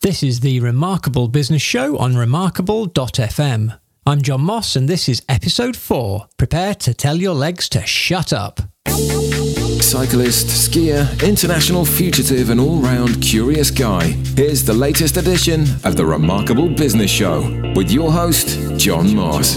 This is the Remarkable Business Show on remarkable.fm. I'm John Moss, and this is episode 4. Prepare to tell your legs to shut up. Cyclist, skier, international fugitive, and all round curious guy. Here's the latest edition of the Remarkable Business Show with your host, John Moss.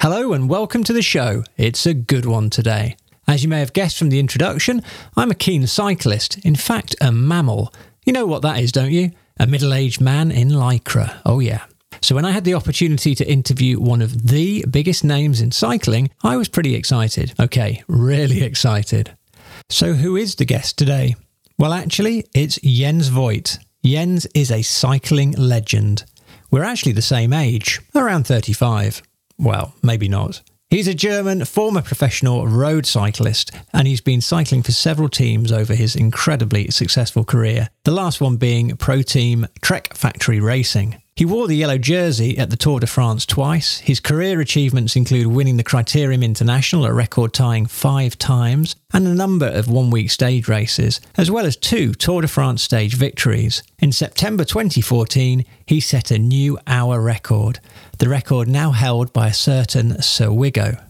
Hello, and welcome to the show. It's a good one today. As you may have guessed from the introduction, I'm a keen cyclist, in fact, a MAMIL. You know what that is, don't you? A middle aged man in Lycra. Oh, yeah. So, when I had the opportunity to interview one of the biggest names in cycling, I was pretty excited. Okay, really excited. So, who is the guest today? Well, actually, it's Jens Voigt. Jens is a cycling legend. We're actually the same age, around 35. Well, maybe not. He's a German former professional road cyclist, and he's been cycling for several teams over his incredibly successful career, the last one being pro team Trek Factory Racing. He wore the yellow jersey at the Tour de France twice. His career achievements include winning the Criterium International a record tying five times and a number of one week stage races, as well as two Tour de France stage victories. In September 2014, he set a new hour record, the record now held by a certain Sir Wiggo.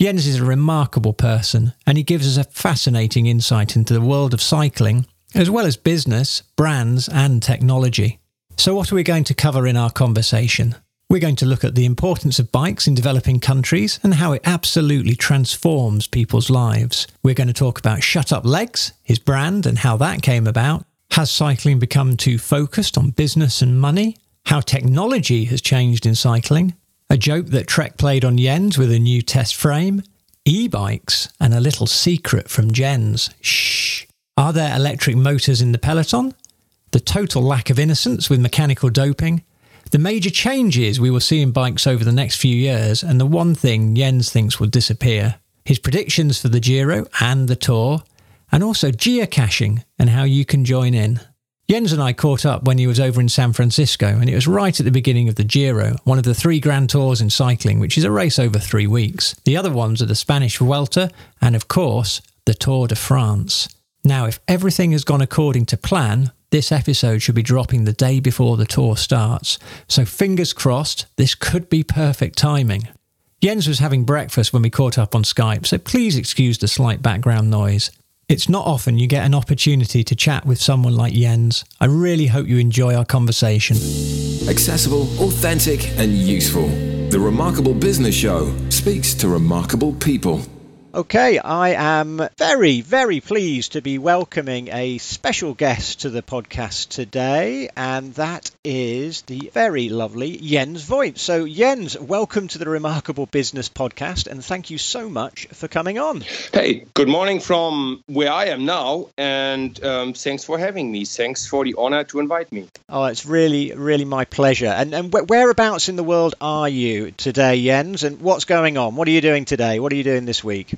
Jens is a remarkable person and he gives us a fascinating insight into the world of cycling, as well as business, brands, and technology. So, what are we going to cover in our conversation? We're going to look at the importance of bikes in developing countries and how it absolutely transforms people's lives. We're going to talk about Shut Up Legs, his brand, and how that came about. Has cycling become too focused on business and money? How technology has changed in cycling? A joke that Trek played on Jens with a new test frame? E bikes and a little secret from Jens. Shh. Are there electric motors in the peloton? The total lack of innocence with mechanical doping, the major changes we will see in bikes over the next few years, and the one thing Jens thinks will disappear his predictions for the Giro and the Tour, and also geocaching and how you can join in. Jens and I caught up when he was over in San Francisco, and it was right at the beginning of the Giro, one of the three Grand Tours in cycling, which is a race over three weeks. The other ones are the Spanish Vuelta and, of course, the Tour de France. Now, if everything has gone according to plan, this episode should be dropping the day before the tour starts, so fingers crossed, this could be perfect timing. Jens was having breakfast when we caught up on Skype, so please excuse the slight background noise. It's not often you get an opportunity to chat with someone like Jens. I really hope you enjoy our conversation. Accessible, authentic, and useful. The Remarkable Business Show speaks to remarkable people. Okay, I am very, very pleased to be welcoming a special guest to the podcast today, and that is the very lovely Jens Voigt. So, Jens, welcome to the Remarkable Business Podcast, and thank you so much for coming on. Hey, good morning from where I am now, and um, thanks for having me. Thanks for the honor to invite me. Oh, it's really, really my pleasure. And, and whereabouts in the world are you today, Jens, and what's going on? What are you doing today? What are you doing this week?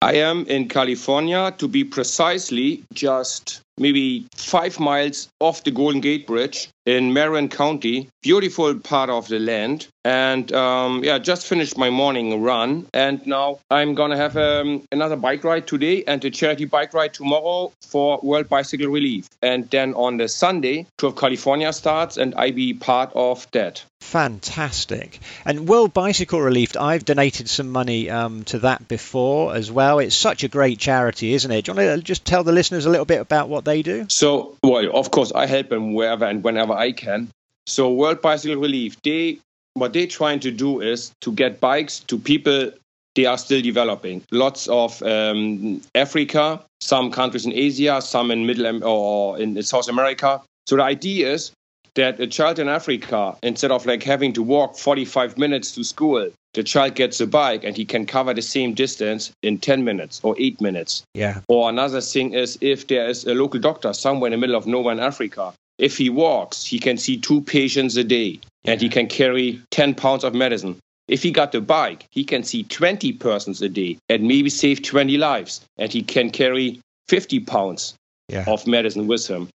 I am in California, to be precisely just maybe five miles off the Golden Gate Bridge in Marin County. Beautiful part of the land. And um, yeah, just finished my morning run. And now I'm going to have um, another bike ride today and a charity bike ride tomorrow for World Bicycle Relief. And then on the Sunday, Tour of California starts, and I be part of that. Fantastic. And World Bicycle Relief, I've donated some money um, to that before as well. It's such a great charity, isn't it? Do you want to just tell the listeners a little bit about what they do? So, well, of course, I help them wherever and whenever I can. So, World Bicycle Relief, they what they're trying to do is to get bikes to people they are still developing. Lots of um, Africa, some countries in Asia, some in Middle or in South America. So the idea is that a child in Africa, instead of like having to walk 45 minutes to school, the child gets a bike and he can cover the same distance in 10 minutes or 8 minutes. Yeah. Or another thing is if there is a local doctor somewhere in the middle of nowhere in Africa, if he walks, he can see two patients a day and he can carry 10 pounds of medicine. If he got a bike, he can see 20 persons a day and maybe save 20 lives and he can carry 50 pounds yeah. of medicine with him.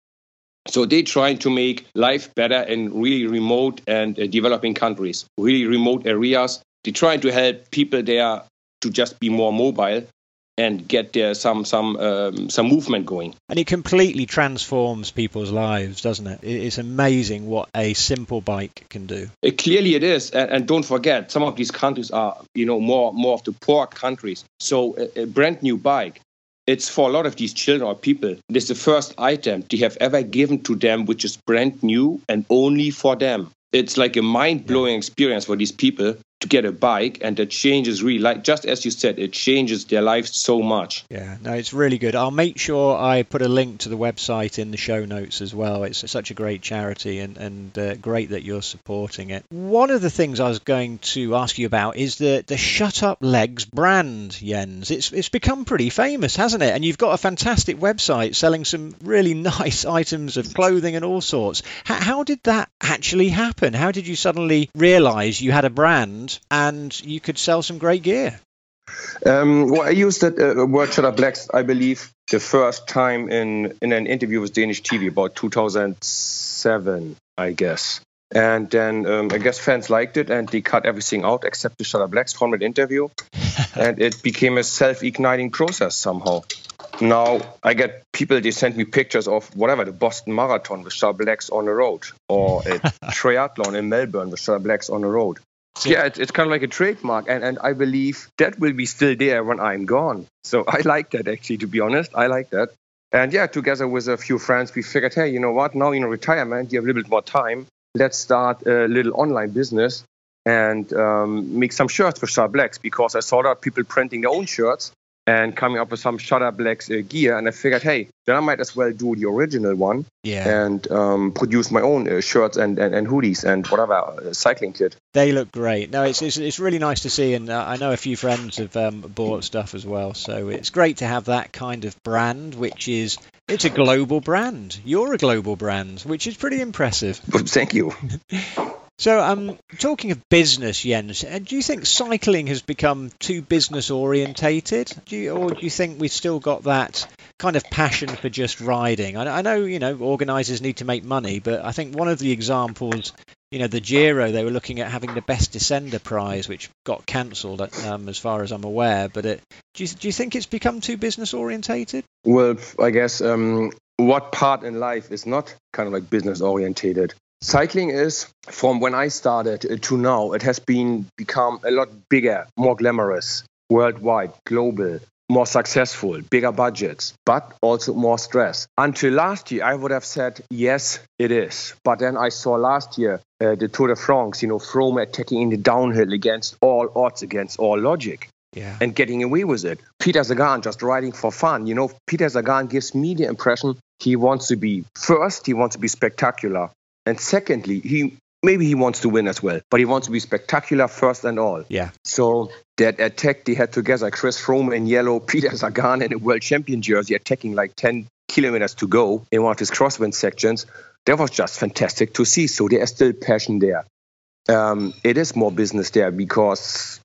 So they're trying to make life better in really remote and uh, developing countries, really remote areas. They're trying to help people there to just be more mobile. and get some some um, some movement going. And it completely transforms people's lives, doesn't it? It's amazing what a simple bike can do. It, clearly, it is, and, and, don't forget, some of these countries are you know more more of the poor countries. So a, a brand new bike it's for a lot of these children or people, it's the first item they have ever given to them, which is brand new and only for them. It's like a mind blowing experience for these people to get a bike and that changes really like just as you said it changes their lives so much. Yeah no it's really good. I'll make sure i put a link to the website in the show notes as well. It's such a great charity and, and uh, great that you're supporting it. One of the things i was going to ask you about is the the shut up legs brand jens. It's it's become pretty famous hasn't it? And you've got a fantastic website selling some really nice items of clothing and all sorts. How, how did that actually happen? How did you suddenly realize you had a brand and you could sell some great gear. Um, well, I used that uh, word Shut Up Legs, I believe, the first time in, in an interview with Danish TV about 2007, I guess. And then um, I guess fans liked it and they cut everything out except the Shut Up Legs from that interview. and it became a self igniting process somehow. Now I get people, they send me pictures of whatever, the Boston Marathon with Shut Up Legs on the road or a triathlon in Melbourne with Shut Up Legs on the road. So, yeah, it's, it's kind of like a trademark, and, and I believe that will be still there when I'm gone. So I like that actually, to be honest. I like that. And yeah, together with a few friends, we figured, hey, you know what? Now in retirement, you have a little bit more time. Let's start a little online business and um, make some shirts for Shut Up Legs because I saw that people printing their own shirts and coming up with some Shut Up Legs uh, gear. And I figured, hey, then I might as well do the original one yeah. and um, produce my own uh, shirts and, and, and, hoodies and whatever uh, cycling kit. They look great. No, it's, it's, it's really nice to see. And uh, I know a few friends have um, bought stuff as well. So it's great to have that kind of brand, which is it's a global brand. You're a global brand, which is pretty impressive. Thank you. So, um, talking of business, Jens, uh, do you think cycling has become too business orientated, do or do you think we've still got that kind of passion for just riding? I, I know, you know, organisers need to make money, but I think one of the examples, you know, the Giro, they were looking at having the best descender prize, which got cancelled, um, as far as I'm aware. But it, do you do you think it's become too business orientated? Well, I guess um, what part in life is not kind of like business orientated? Cycling is from when I started to now, it has been become a lot bigger, more glamorous, worldwide, global, more successful, bigger budgets, but also more stress. Until last year, I would have said, yes, it is. But then I saw last year uh, the Tour de France, you know, Froome attacking in the downhill against all odds, against all logic. Yeah. And getting away with it. Peter Sagan just riding for fun. You know, Peter Sagan gives me the impression he wants to be first, he wants to be spectacular. And secondly, he maybe he wants to win as well, but he wants to be spectacular first and all. Yeah. So that attack they had together, Chris Froome in yellow, Peter Sagan in a world champion jersey, attacking like 10 kilometers to go in one of his crosswind sections, that was just fantastic to see. So there is still passion there. Um, it is more business there because,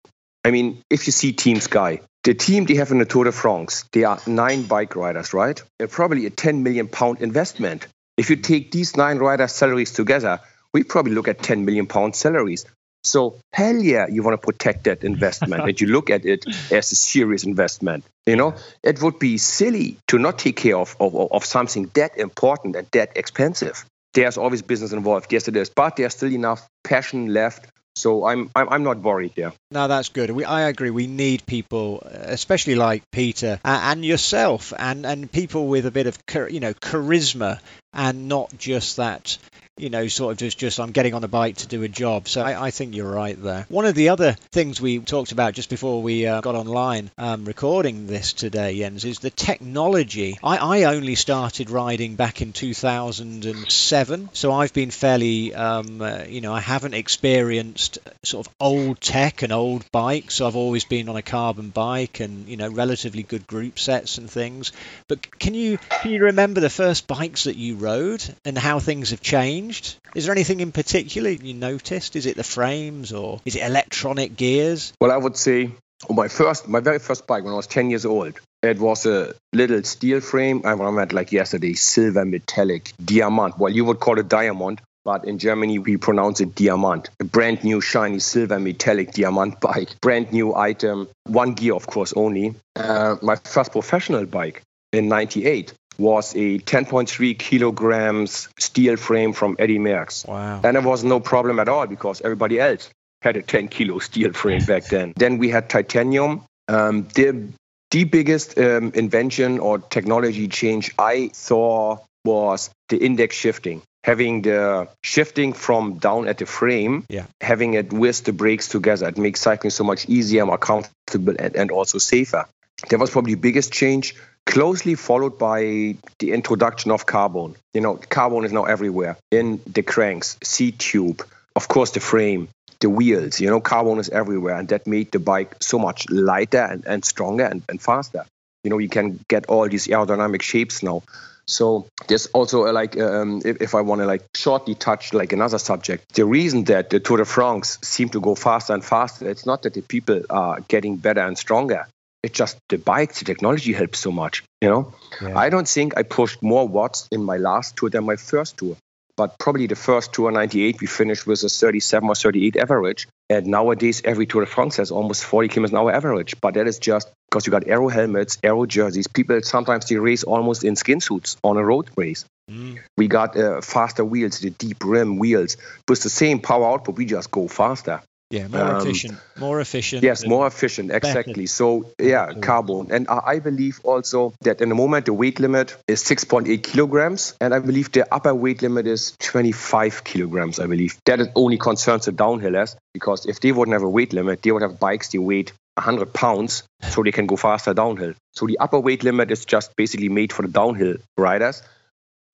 I mean, if you see Team Sky, the team they have in the Tour de France, they are nine bike riders, right? And probably a 10 million pound investment. If you take these nine riders' salaries together, we probably look at 10 million pound salaries. So hell yeah, you want to protect that investment and you look at it as a serious investment. You know, it would be silly to not take care of, of, of something that important and that expensive. There's always business involved. Yes, it is, but there's still enough passion left so I'm, I'm not worried here. No, that's good. We, I agree. We need people, especially like Peter and, and yourself, and, and people with a bit of you know charisma, and not just that you know, sort of just, just I'm getting on a bike to do a job. So I, I think you're right there. One of the other things we talked about just before we uh, got online um, recording this today, Jens, is the technology. I, I only started riding back in 2007, so I've been fairly, um, uh, you know, I haven't experienced sort of old tech and old bikes. So I've always been on a carbon bike and you know relatively good group sets and things. But can you can you remember the first bikes that you rode and how things have changed? Changed? Is there anything in particular you noticed? Is it the frames or is it electronic gears? Well, I would say my first, my very first bike when I was 10 years old, it was a little steel frame. I remember it like yesterday, silver metallic diamond. Well, you would call it diamond. but in Germany we pronounce it Diamant. A brand new shiny silver metallic Diamant bike, brand new item, one gear of course only. Uh, my first professional bike in 98 was a 10.3 kilograms steel frame from Eddie Merckx. Wow. And it was no problem at all because everybody else had a 10 kilo steel frame back then. then we had titanium. Um, the, the biggest um, invention or technology change I saw was the index shifting. Having the shifting from down at the frame, Yeah. having it with the brakes together. It makes cycling so much easier, more comfortable, and, and also safer. That was probably the biggest change, closely followed by the introduction of carbon. You know, carbon is now everywhere in the cranks, seat tube, of course, the frame, the wheels. You know, carbon is everywhere, and that made the bike so much lighter and, and stronger and, and faster. You know, you can get all these aerodynamic shapes now. So there's also uh, like um, if, if I want to like shortly touch like another subject, the reason that the Tour de France seem to go faster and faster, it's not that the people are getting better and stronger. It's just the bike, the technology helps so much. You know, Yeah. I don't think I pushed more watts in my last tour than my first tour. But probably the first tour, 98, we finished with a 37 or 38 average. And nowadays, every Tour de France has almost 40 kilometers an hour average. But that is just because you got aero helmets, aero jerseys. People sometimes they race almost in skin suits on a road race. Mm. We got uh, faster wheels, the deep rim wheels. With the same power output, we just go faster. Yeah, more Um, efficient. More efficient. Yes, more efficient, exactly. So, yeah, Better. carbon. And I believe also that in the moment the weight limit is 6.8 kilograms, and I believe the upper weight limit is 25 kilograms, I believe. that only concerns the downhillers, because if they wouldn't have a weight limit, they would have bikes that weight 100 pounds, so they can go faster downhill. So the upper weight limit is just basically made for the downhill riders.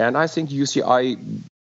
And I think UCI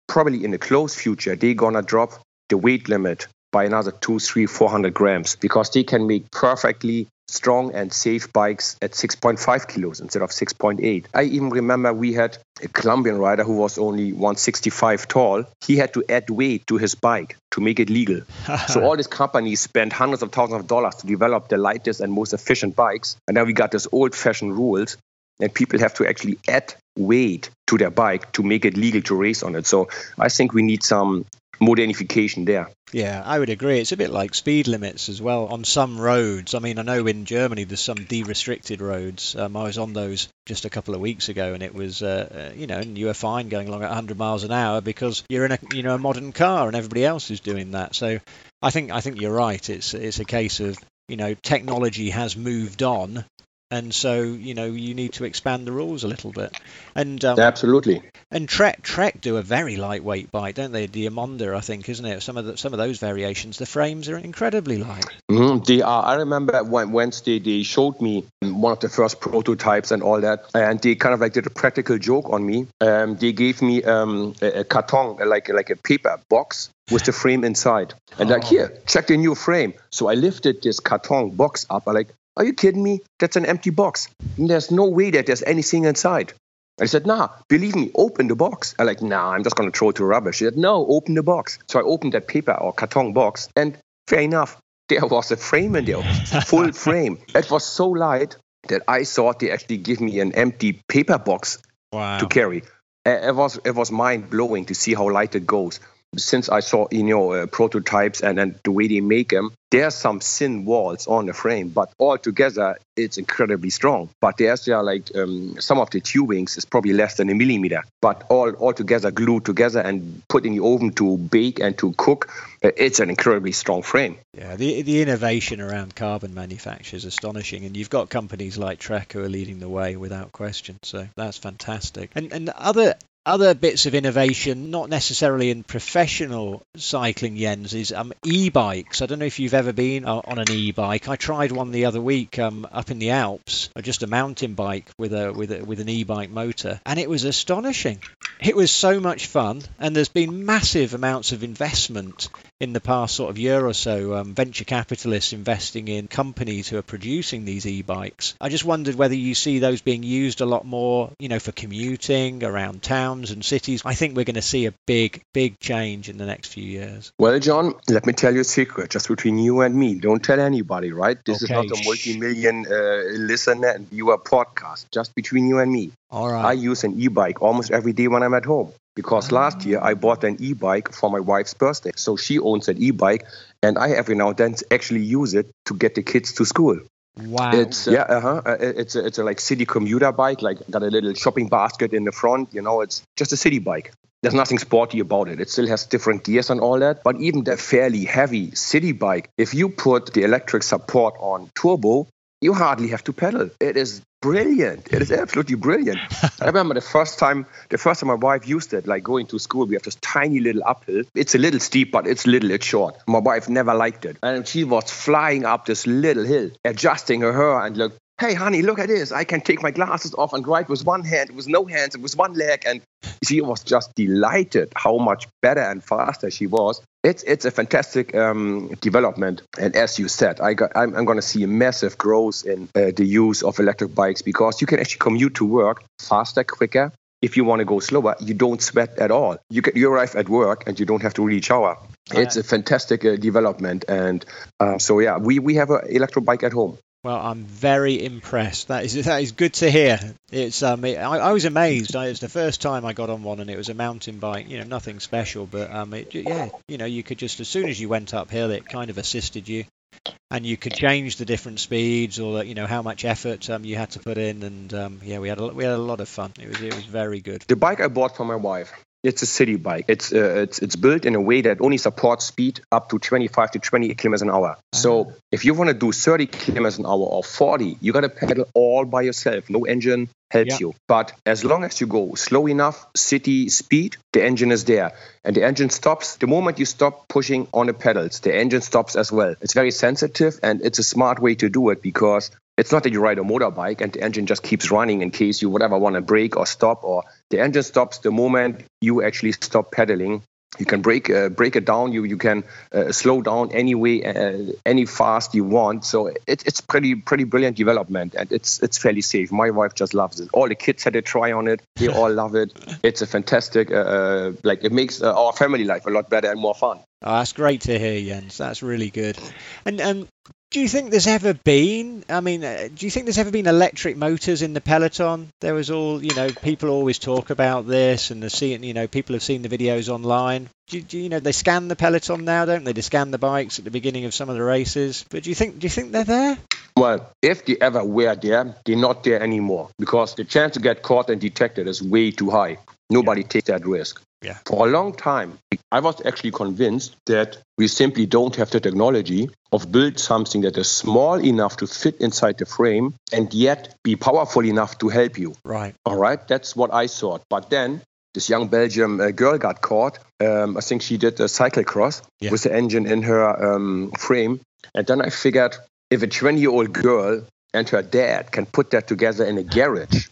probably in the close future, they're gonna drop the weight limit by another two, three, four hundred grams because they can make perfectly strong and safe bikes at 6.5 kilos instead of 6.8. I even remember we had a Colombian rider who was only 165 tall. He had to add weight to his bike to make it legal. so all these companies spent hundreds of thousands of dollars to develop the lightest and most efficient bikes. And now we got this old-fashioned rules and people have to actually add weight to their bike to make it legal to race on it. So I think we need some modernification there. Yeah, I would agree. It's a bit like speed limits as well on some roads. I mean, I know in Germany there's some de-restricted roads. Um, I was on those just a couple of weeks ago, and it was, uh, uh, you know, and you were fine going along at 100 miles an hour because you're in a, you know, a modern car, and everybody else is doing that. So, I think I think you're right. It's it's a case of you know technology has moved on, and so you know you need to expand the rules a little bit. And um, Absolutely. and Trek Trek do a very lightweight bike, don't they? The Émonda, I think, isn't it? Some of the, some of those variations, the frames are incredibly light. Mhm, They are. I remember when Wednesday they showed me one of the first prototypes and all that, and they kind of like did a practical joke on me. Um, they gave me um, a, a carton, like like a paper box with the frame inside, and like Oh. here, check the new frame. So I lifted this carton box up. I like, are you kidding me? That's an empty box. There's no way that there's anything inside. I said, nah, believe me, open the box. I'm like, nah, I'm just going to throw it to rubbish. She said, no, open the box. So I opened that paper or carton box, and fair enough, there was a frame in there, full frame. It was so light that I thought they actually give me an empty paper box Wow. to carry. It was it was mind blowing to see how light it goes. Since I saw you know uh, prototypes and, and the way they make them, there are some thin walls on the frame, but all together it's incredibly strong. But there's yeah like um, some of the tubings is probably less than a millimeter, but all all together glued together and put in the oven to bake and to cook, uh, it's an incredibly strong frame. Yeah, the the innovation around carbon manufacture is astonishing, and you've got companies like Trek who are leading the way without question. So that's fantastic. And and other other bits of innovation, not necessarily in professional cycling, Jens, is um, e-bikes. I don't know if you've ever been on an e-bike. I tried one the other week um, up in the Alps, uh, just a mountain bike with a with a, with an e-bike motor, and it was astonishing. It was so much fun, and there's been massive amounts of investment in the past sort of year or so, um, venture capitalists investing in companies who are producing these e-bikes. I just wondered whether you see those being used a lot more, you know, for commuting around towns and cities. I think we're going to see a big, big change in the next few years. Well, John, let me tell you a secret, just between you and me. Don't tell anybody, right? This Okay, is not a multi-million uh, listener and viewer podcast. Just between you and me. All right. I use an e-bike almost every day when I'm at home. Because last year I bought an e-bike for my wife's birthday. So she owns an e-bike, and I every now and then actually use it to get the kids to school. Wow. It's yeah, uh-huh. Uh, It's a, it's a like city commuter bike, like got a little shopping basket in the front. You know, it's just a city bike. There's nothing sporty about it. It still has different gears and all that. But even the fairly heavy city bike, if you put the electric support on turbo, you hardly have to pedal. It is brilliant. It is absolutely brilliant. I remember the first time, the first time my wife used it, like going to school, we have this tiny little uphill. It's a little steep, but it's little, it's short. My wife never liked it. And she was flying up this little hill, adjusting her hair and look, hey, honey, look at this. I can take my glasses off and ride with one hand, with no hands, with one leg. And she was just delighted how much better and faster she was. It's it's a fantastic um, development, and as you said, I got, I'm, I'm going to see a massive growth in uh, the use of electric bikes because you can actually commute to work faster, quicker. If you want to go slower, you don't sweat at all. You can, you arrive at work and you don't have to really shower. It's a fantastic uh, development, and uh, so yeah, we we have an electric bike at home. Well, I'm very impressed. That is that is good to hear. It's um, it, I, I was amazed. I, it's the first time I got on one, and it was a mountain bike. You know, nothing special, but um, it, yeah, you know, you could just as soon as you went uphill, it kind of assisted you, and you could change the different speeds or you know how much effort um you had to put in, and um, yeah, we had a, we had a lot of fun. It was it was very good. The bike I bought for my wife, it's a city bike. It's uh, it's it's built in a way that only supports speed up to 25 to 20 kilometers an hour. So if you want to do 30 kilometers an hour or 40, you got to pedal all by yourself. No engine helps Yeah. you. But as long as you go slow enough, city speed, the engine is there, and the engine stops the moment you stop pushing on the pedals. The engine stops as well. It's very sensitive, and it's a smart way to do it because it's not that you ride a motorbike and the engine just keeps running in case you whatever want to brake or stop or the engine stops the moment you actually stop pedaling. You can break uh, break it down you you can uh, slow down any way uh, any fast you want. So it, it's pretty pretty brilliant development and it's it's fairly safe. My wife just loves it. All the kids had a try on it. They all love it. It's a fantastic uh, uh, like it makes uh, our family life a lot better and more fun. Oh, that's great to hear, Jens. That's really good. And um, do you think there's ever been? I mean, uh, do you think there's ever been electric motors in the peloton? There was all, you know, people always talk about this, and the seeing, you know, people have seen the videos online. Do, do you know they scan the peloton now, don't they? They scan the bikes at the beginning of some of the races. But do you think? Do you think they're there? Well, if they ever were there, they're not there anymore because the chance to get caught and detected is way too high. Nobody takes that risk. Yeah. For a long time, I was actually convinced that we simply don't have the technology of build something that is small enough to fit inside the frame and yet be powerful enough to help you. Right. All right, that's what I thought. But then this young Belgium uh, girl got caught. Um, I think she did a cyclocross Yeah. with the engine in her um, frame. And then I figured if a 20 year old girl and her dad can put that together in a garage,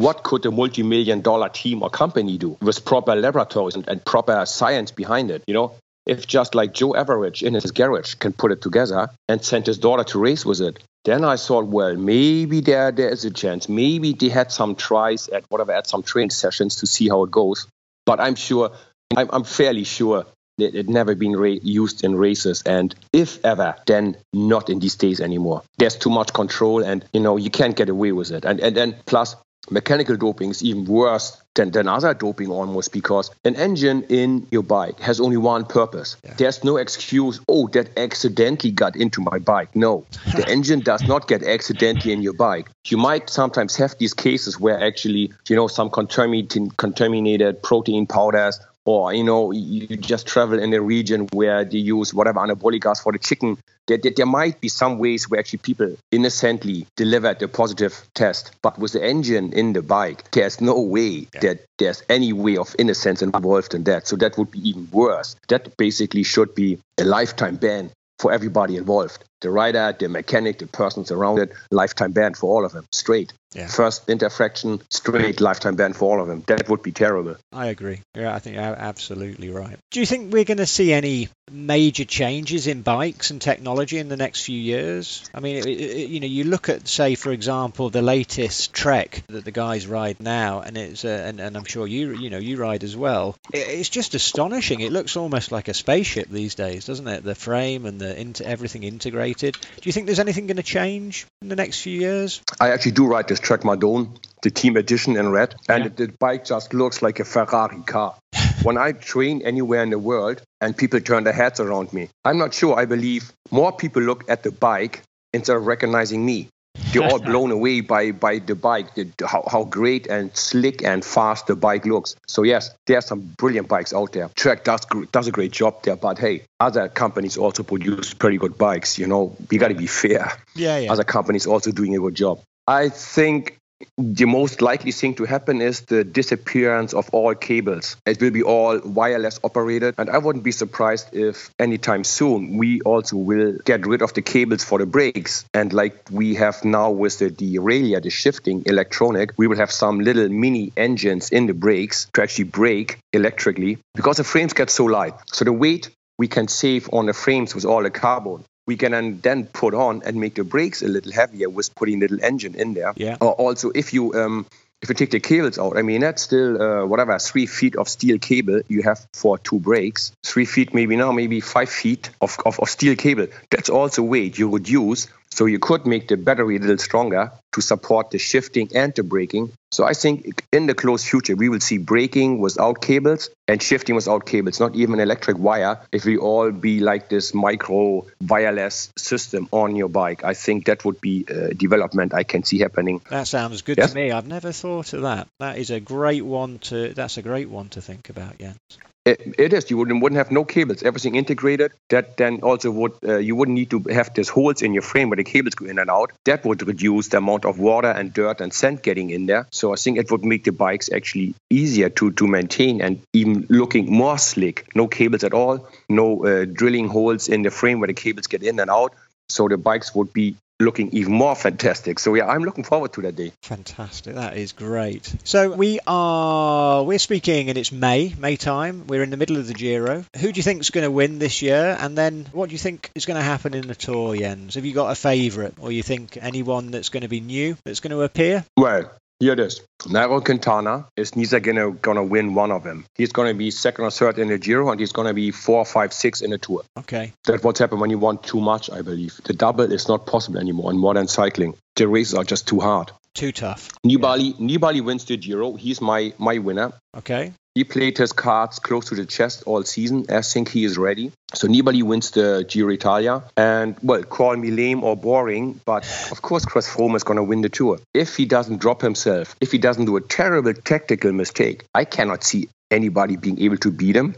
what could a multi million dollar team or company do with proper laboratories and, and proper science behind it? You know, if just like Joe Average in his garage can put it together and send his daughter to race with it, then I thought, well, maybe there there is a chance. Maybe they had some tries at whatever at some training sessions to see how it goes. But I'm sure, I'm, I'm fairly sure it never been used in races, and if ever, then not in these days anymore. There's too much control, and you know you can't get away with it. And and then plus mechanical doping is even worse than, than other doping almost because an engine in your bike has only one purpose. There's no excuse, oh, that accidentally got into my bike. No, the engine does not get accidentally in your bike. You might sometimes have these cases where actually, you know, some contaminated, contaminated protein powders or you know you just travel in a region where they use whatever anabolic gas for the chicken there, there, there might be some ways where actually people innocently delivered a positive test. But with the engine in the bike there's no way that there's any way of innocence involved in that. So that would be even worse. That basically should be a lifetime ban for everybody involved the rider the mechanic the persons around it lifetime ban for all of them straight Yeah. first interfraction straight lifetime ban for all of them that would be terrible I agree. Yeah, I think you're absolutely right. Do you think we're going to see any major changes in bikes and technology in the next few years? I mean, it, it, you know, you look at, say, for example, the latest Trek that the guys ride now, and it's, uh, and, and I'm sure you, you know, you ride as well. It, it's just astonishing. It looks almost like a spaceship these days, doesn't it? The frame and the inter- everything integrated. Do you think there's anything going to change in the next few years? I actually do ride this Trek Madone, the team edition in red, and yeah. the bike just looks like a Ferrari car. when I train anywhere in the world and people turn their heads around me, I'm not sure. I believe more people look at the bike instead of recognizing me they're all blown away by by the bike, the, how, how great and slick and fast the bike looks. So yes, there are some brilliant bikes out there. Trek does does a great job there, but hey, other companies also produce pretty good bikes. You know, we got to be fair. Yeah, yeah. Other companies also doing a good job. I think the most likely thing to happen is the disappearance of all cables. It will be all wireless operated, and I wouldn't be surprised if anytime soon we also will get rid of the cables for the brakes. And like we have now with the derailleur, the shifting electronic, we will have some little mini engines in the brakes to actually brake electrically because the frames get so light. So the weight we can save on the frames with all the carbon we can then put on and make the brakes a little heavier with putting a little engine in there. Yeah. Or also, if you um, if you take the cables out, I mean that's still uh, whatever three feet of steel cable you have for two brakes. Three feet, maybe now, maybe five feet of, of, of steel cable. That's also weight you would use so you could make the battery a little stronger to support the shifting and the braking. So I think in the close future, we will see braking without cables and shifting without cables, not even an electric wire. If we all be like this micro wireless system on your bike, I think that would be a development I can see happening. That sounds good yes? to me. I've never thought of that. That is a great one to. That's a great one to think about, Jens. It, it is. You wouldn't, wouldn't have no cables. Everything integrated. That then also would uh, you wouldn't need to have these holes in your frame where the cables go in and out. That would reduce the amount of water and dirt and sand getting in there. So I think it would make the bikes actually easier to to maintain and even looking more slick. No cables at all. No uh, drilling holes in the frame where the cables get in and out. So the bikes would be looking even more fantastic. So yeah, I'm looking forward to that day. Fantastic. That is great. So we are we're speaking and it's May, May time. We're in the middle of the Giro. Who do you think is going to win this year? And then what do you think is going to happen in the Tour, Jens? Have you got a favourite or you think anyone that's going to be new that's going to appear? Well, here it is. Nairo Quintana is neither gonna gonna win one of them. He's gonna be second or third in the Giro, and he's gonna be four, five, six in the Tour. Okay. That's what's happened when you want too much, I believe. The double is not possible anymore in modern cycling. The races are just too hard. Too tough. Nibali, yeah. Nibali wins the Giro. He's my my winner. Okay. He played his cards close to the chest all season. I think he is ready. So Nibali wins the Giro Italia. And, well, call me lame or boring, but of course Chris Froome is going to win the Tour. If he doesn't drop himself, if he doesn't do a terrible tactical mistake, I cannot see anybody being able to beat him.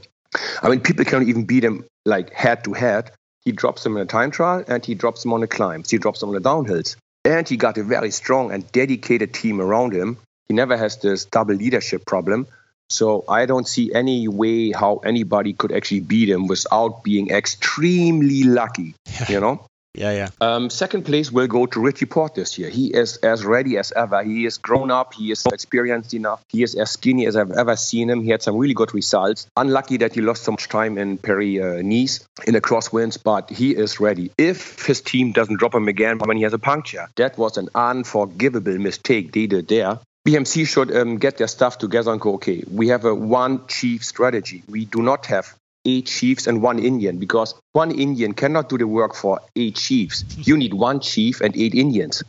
I mean, people cannot even beat him like head to head. He drops him in a time trial and he drops him on the climbs. He drops him on the downhills. And he got a very strong and dedicated team around him. He never has this double leadership problem. So I don't see any way how anybody could actually beat him without being extremely lucky, you know? Yeah, yeah. Um, second place will go to Richie Porte this year. He is as ready as ever. He is grown up. He is experienced enough. He is as skinny as I've ever seen him. He had some really good results. Unlucky that he lost so much time in Paris uh, Nice in the crosswinds, but he is ready. If his team doesn't drop him again when he has a puncture, that was an unforgivable mistake they did there. BMC should um, get their stuff together and go, okay, we have a one chief strategy. We do not have eight chiefs and one Indian because one Indian cannot do the work for eight chiefs. You need one chief and eight Indians.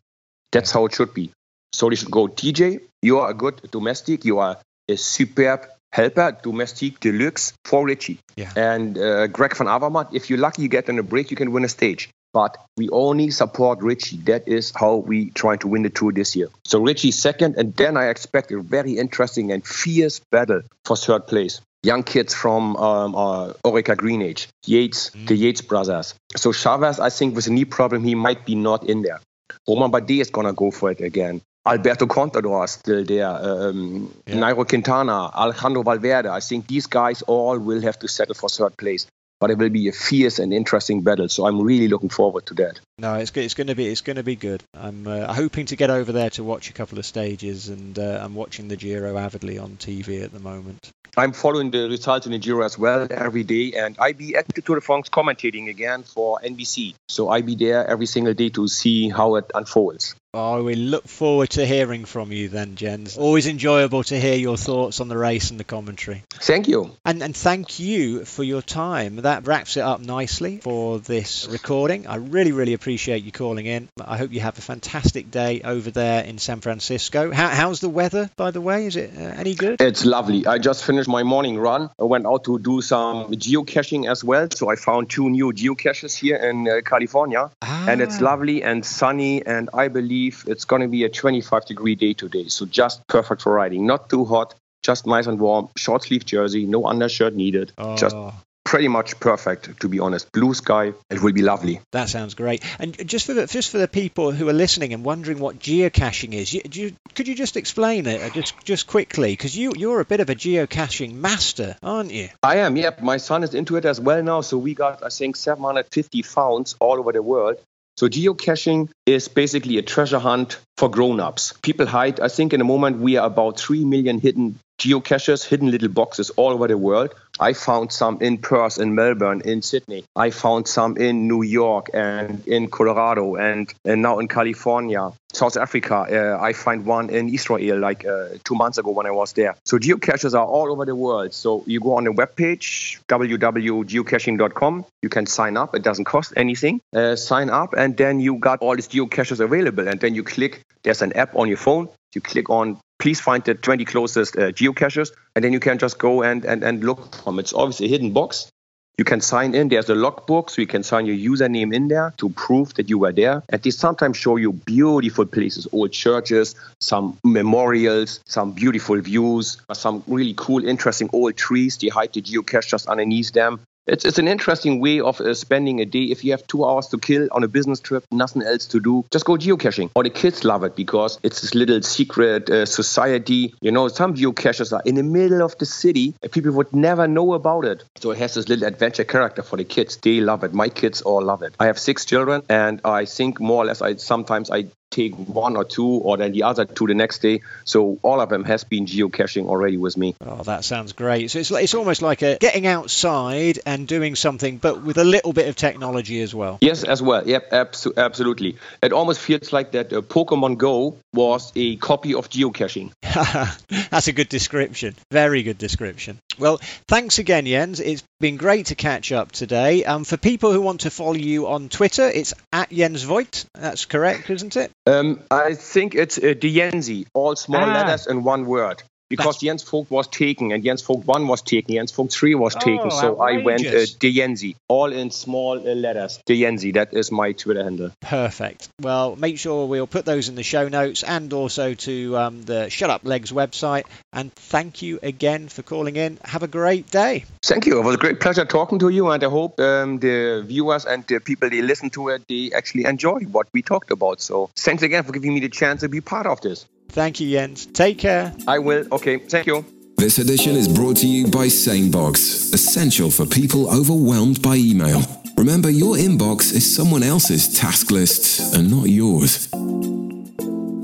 That's how it should be. So they should go, TJ, you are a good domestique. You are a superb helper, domestique deluxe for Richie. Yeah. And uh, Greg van Avermaet, if you're lucky, you get on a break, you can win a stage but we only support Richie. That is how we try to win the tour this year. So Richie second, and then I expect a very interesting and fierce battle for third place. Young kids from um, uh, Orica GreenEDGE, Yates, mm. the Yates brothers. So Chaves, I think with a knee problem, he might be not in there. Romain Bardet is gonna go for it again. Alberto Contador is still there. Um, yeah. Nairo Quintana, Alejandro Valverde. I think these guys all will have to settle for third place but it will be a fierce and interesting battle. So I'm really looking forward to that. No, it's it's going to be it's going to be good. I'm uh, hoping to get over there to watch a couple of stages, and uh, I'm watching the Giro avidly on TV at the moment. I'm following the results in the Giro as well every day, and I be at the Tour de France commentating again for NBC. So I be there every single day to see how it unfolds. Oh, we look forward to hearing from you then, Jens. Always enjoyable to hear your thoughts on the race and the commentary. Thank you. And, and thank you for your time. That wraps it up nicely for this recording. I really, really appreciate you calling in. I hope you have a fantastic day over there in San Francisco. How, how's the weather, by the way? Is it uh, any good? It's lovely. I just finished my morning run. I went out to do some geocaching as well. So I found two new geocaches here in uh, California. Ah. And it's lovely and sunny. And I believe it's going to be a 25 degree day today. So just perfect for riding. Not too hot, just nice and warm. Short sleeve jersey, no undershirt needed. Oh. Just pretty much perfect, to be honest. Blue sky, it will be lovely. That sounds great. And just for the just for the people who are listening and wondering what geocaching is, you, you, could you just explain it uh, just just quickly? Because you you're a bit of a geocaching master, aren't you? I am, yep. My son is into it as well now. So we got, I think, 750 founds all over the world. So geocaching is basically a treasure hunt for grown-ups. People hide, I think in a moment we are about 3 million hidden geocaches, hidden little boxes all over the world. I found some in Perth, in Melbourne, in Sydney. I found some in New York and in Colorado and, and now in California. South Africa, uh, I find one in Israel like uh, two months ago when I was there. So geocaches are all over the world. So you go on the webpage, www.geocaching.com. You can sign up. It doesn't cost anything. Uh, sign up and then you got all these geocaches available. And then you click, there's an app on your phone. You click on please find the 20 closest uh, geocaches and then you can just go and, and, and look from it's obviously a hidden box. You can sign in. There's a logbook so you can sign your username in there to prove that you were there. And they sometimes show you beautiful places old churches some memorials some beautiful views some really cool interesting old trees. They hide the geocache just underneath them it's, it's an interesting way of uh, spending a day. If you have two hours to kill on a business trip, nothing else to do, just go geocaching. Or the kids love it because it's this little secret uh, society. You know, some geocaches are in the middle of the city and people would never know about it. So it has this little adventure character for the kids. They love it. My kids all love it. I have six children and I think more or less I sometimes I take one or two or then the other two the next day. So all of them has been geocaching already with me. Oh, that sounds great. So it's it's almost like a getting outside and doing something, but with a little bit of technology as well. Yes, as well. Yep, abso- absolutely. It almost feels like that uh, Pokemon Go was a copy of geocaching. That's a good description. Very good description. Well, thanks again, Jens. It's been great to catch up today. Um, for people who want to follow you on Twitter, it's at Jens Voigt. That's correct, isn't it? Um, I think it's uh, thejensie, all small Ah. letters in one word. Because That's- Jens Voigt was taken and Jens Voigt 1 was taken, Jens Voigt 3 was taken. Oh, so I went uh, outrageous. thejensie, all in small uh, letters. thejensie, that is my Twitter handle. Perfect. Well, make sure we'll put those in the show notes and also to um, the Shut Up Legs website. And thank you again for calling in. Have a great day. Thank you. It was a great pleasure talking to you, and I hope um, the viewers and the people they listen to it, they actually enjoy what we talked about. So thanks again for giving me the chance to be part of this. Thank you, Jens. Take care. I will. Okay, thank you. This edition is brought to you by Sanebox, essential for people overwhelmed by email. Remember, your inbox is someone else's task list and not yours.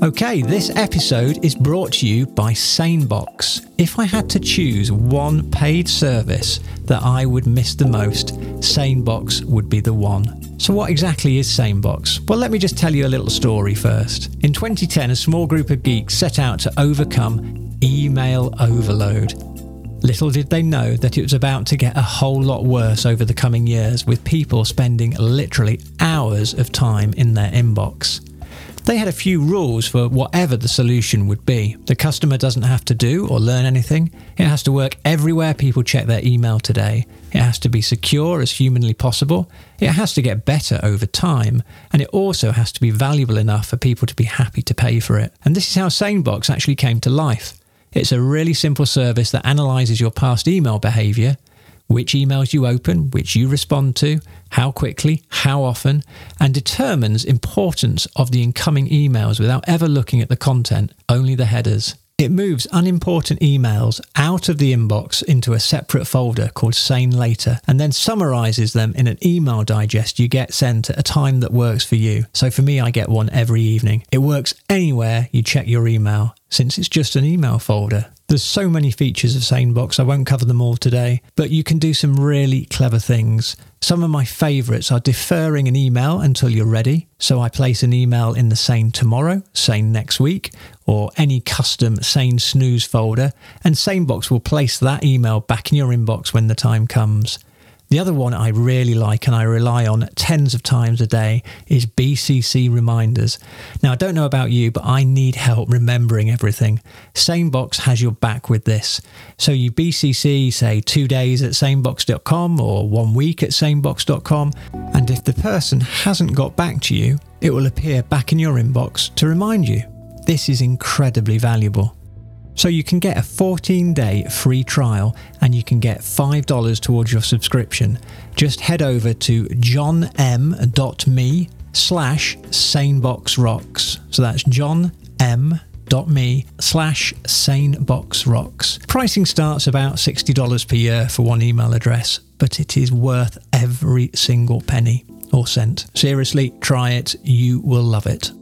Okay, this episode is brought to you by Sanebox. If I had to choose one paid service that I would miss the most, Sanebox would be the one. So, what exactly is Sanebox? Well, let me just tell you a little story first. In 2010, a small group of geeks set out to overcome email overload. Little did they know that it was about to get a whole lot worse over the coming years, with people spending literally hours of time in their inbox. They had a few rules for whatever the solution would be. The customer doesn't have to do or learn anything. It has to work everywhere people check their email today. It has to be secure as humanly possible. It has to get better over time. And it also has to be valuable enough for people to be happy to pay for it. And this is how SaneBox actually came to life. It's a really simple service that analyzes your past email behavior, which emails you open, which you respond to, how quickly, how often, and determines importance of the incoming emails without ever looking at the content, only the headers. It moves unimportant emails out of the inbox into a separate folder called Sane Later and then summarizes them in an email digest you get sent at a time that works for you. So for me, I get one every evening. It works anywhere you check your email since it's just an email folder. There's so many features of SaneBox, I won't cover them all today, but you can do some really clever things. Some of my favourites are deferring an email until you're ready. So I place an email in the Sane tomorrow, Sane next week, or any custom Sane snooze folder, and SaneBox will place that email back in your inbox when the time comes. The other one I really like and I rely on tens of times a day is BCC reminders. Now, I don't know about you, but I need help remembering everything. SaneBox has your back with this. So you BCC, say, two days at sanebox.com or one week at sanebox.com, and if the person hasn't got back to you, it will appear back in your inbox to remind you. This is incredibly valuable. So you can get a 14 day free trial and you can get $5 towards your subscription. Just head over to johnm.me slash saneboxrocks. So that's johnm.me slash saneboxrocks. Pricing starts about $60 per year for one email address, but it is worth every single penny or cent. Seriously, try it. You will love it.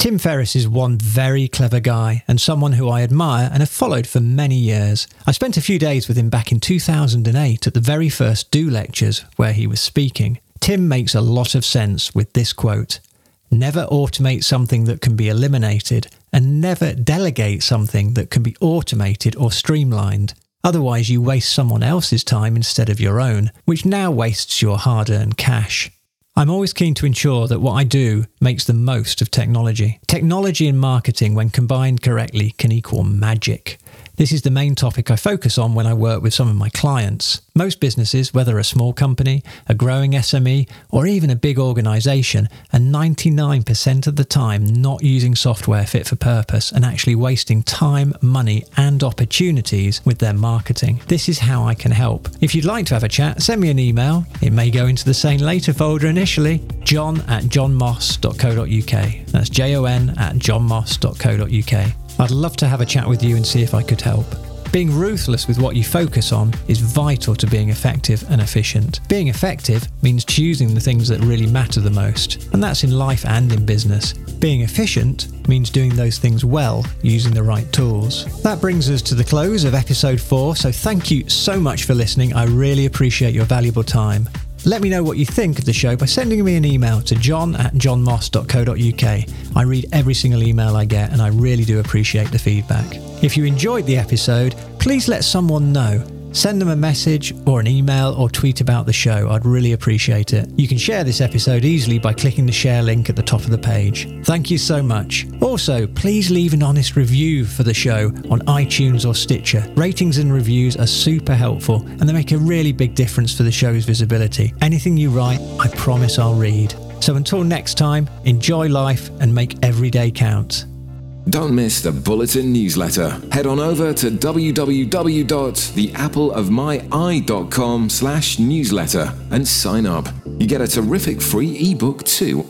Tim Ferriss is one very clever guy and someone who I admire and have followed for many years. I spent a few days with him back in 2008 at the very first Do lectures where he was speaking. Tim makes a lot of sense with this quote Never automate something that can be eliminated, and never delegate something that can be automated or streamlined. Otherwise, you waste someone else's time instead of your own, which now wastes your hard earned cash. I'm always keen to ensure that what I do makes the most of technology. Technology and marketing, when combined correctly, can equal magic. This is the main topic I focus on when I work with some of my clients. Most businesses, whether a small company, a growing SME, or even a big organization, are 99% of the time not using software fit for purpose and actually wasting time, money, and opportunities with their marketing. This is how I can help. If you'd like to have a chat, send me an email. It may go into the same Later folder initially. Jon at johnmoss.co.uk. That's J O N at johnmoss.co.uk. I'd love to have a chat with you and see if I could help. Being ruthless with what you focus on is vital to being effective and efficient. Being effective means choosing the things that really matter the most, and that's in life and in business. Being efficient means doing those things well using the right tools. That brings us to the close of episode 4, so thank you so much for listening. I really appreciate your valuable time. Let me know what you think of the show by sending me an email to jon at johnmoss.co.uk. I read every single email I get and I really do appreciate the feedback. If you enjoyed the episode, please let someone know. Send them a message or an email or tweet about the show. I'd really appreciate it. You can share this episode easily by clicking the share link at the top of the page. Thank you so much. Also, please leave an honest review for the show on iTunes or Stitcher. Ratings and reviews are super helpful and they make a really big difference for the show's visibility. Anything you write, I promise I'll read. So until next time, enjoy life and make every day count. Don't miss the Bulletin newsletter. Head on over to www.theappleofmyeye.com slash newsletter and sign up. You get a terrific free ebook too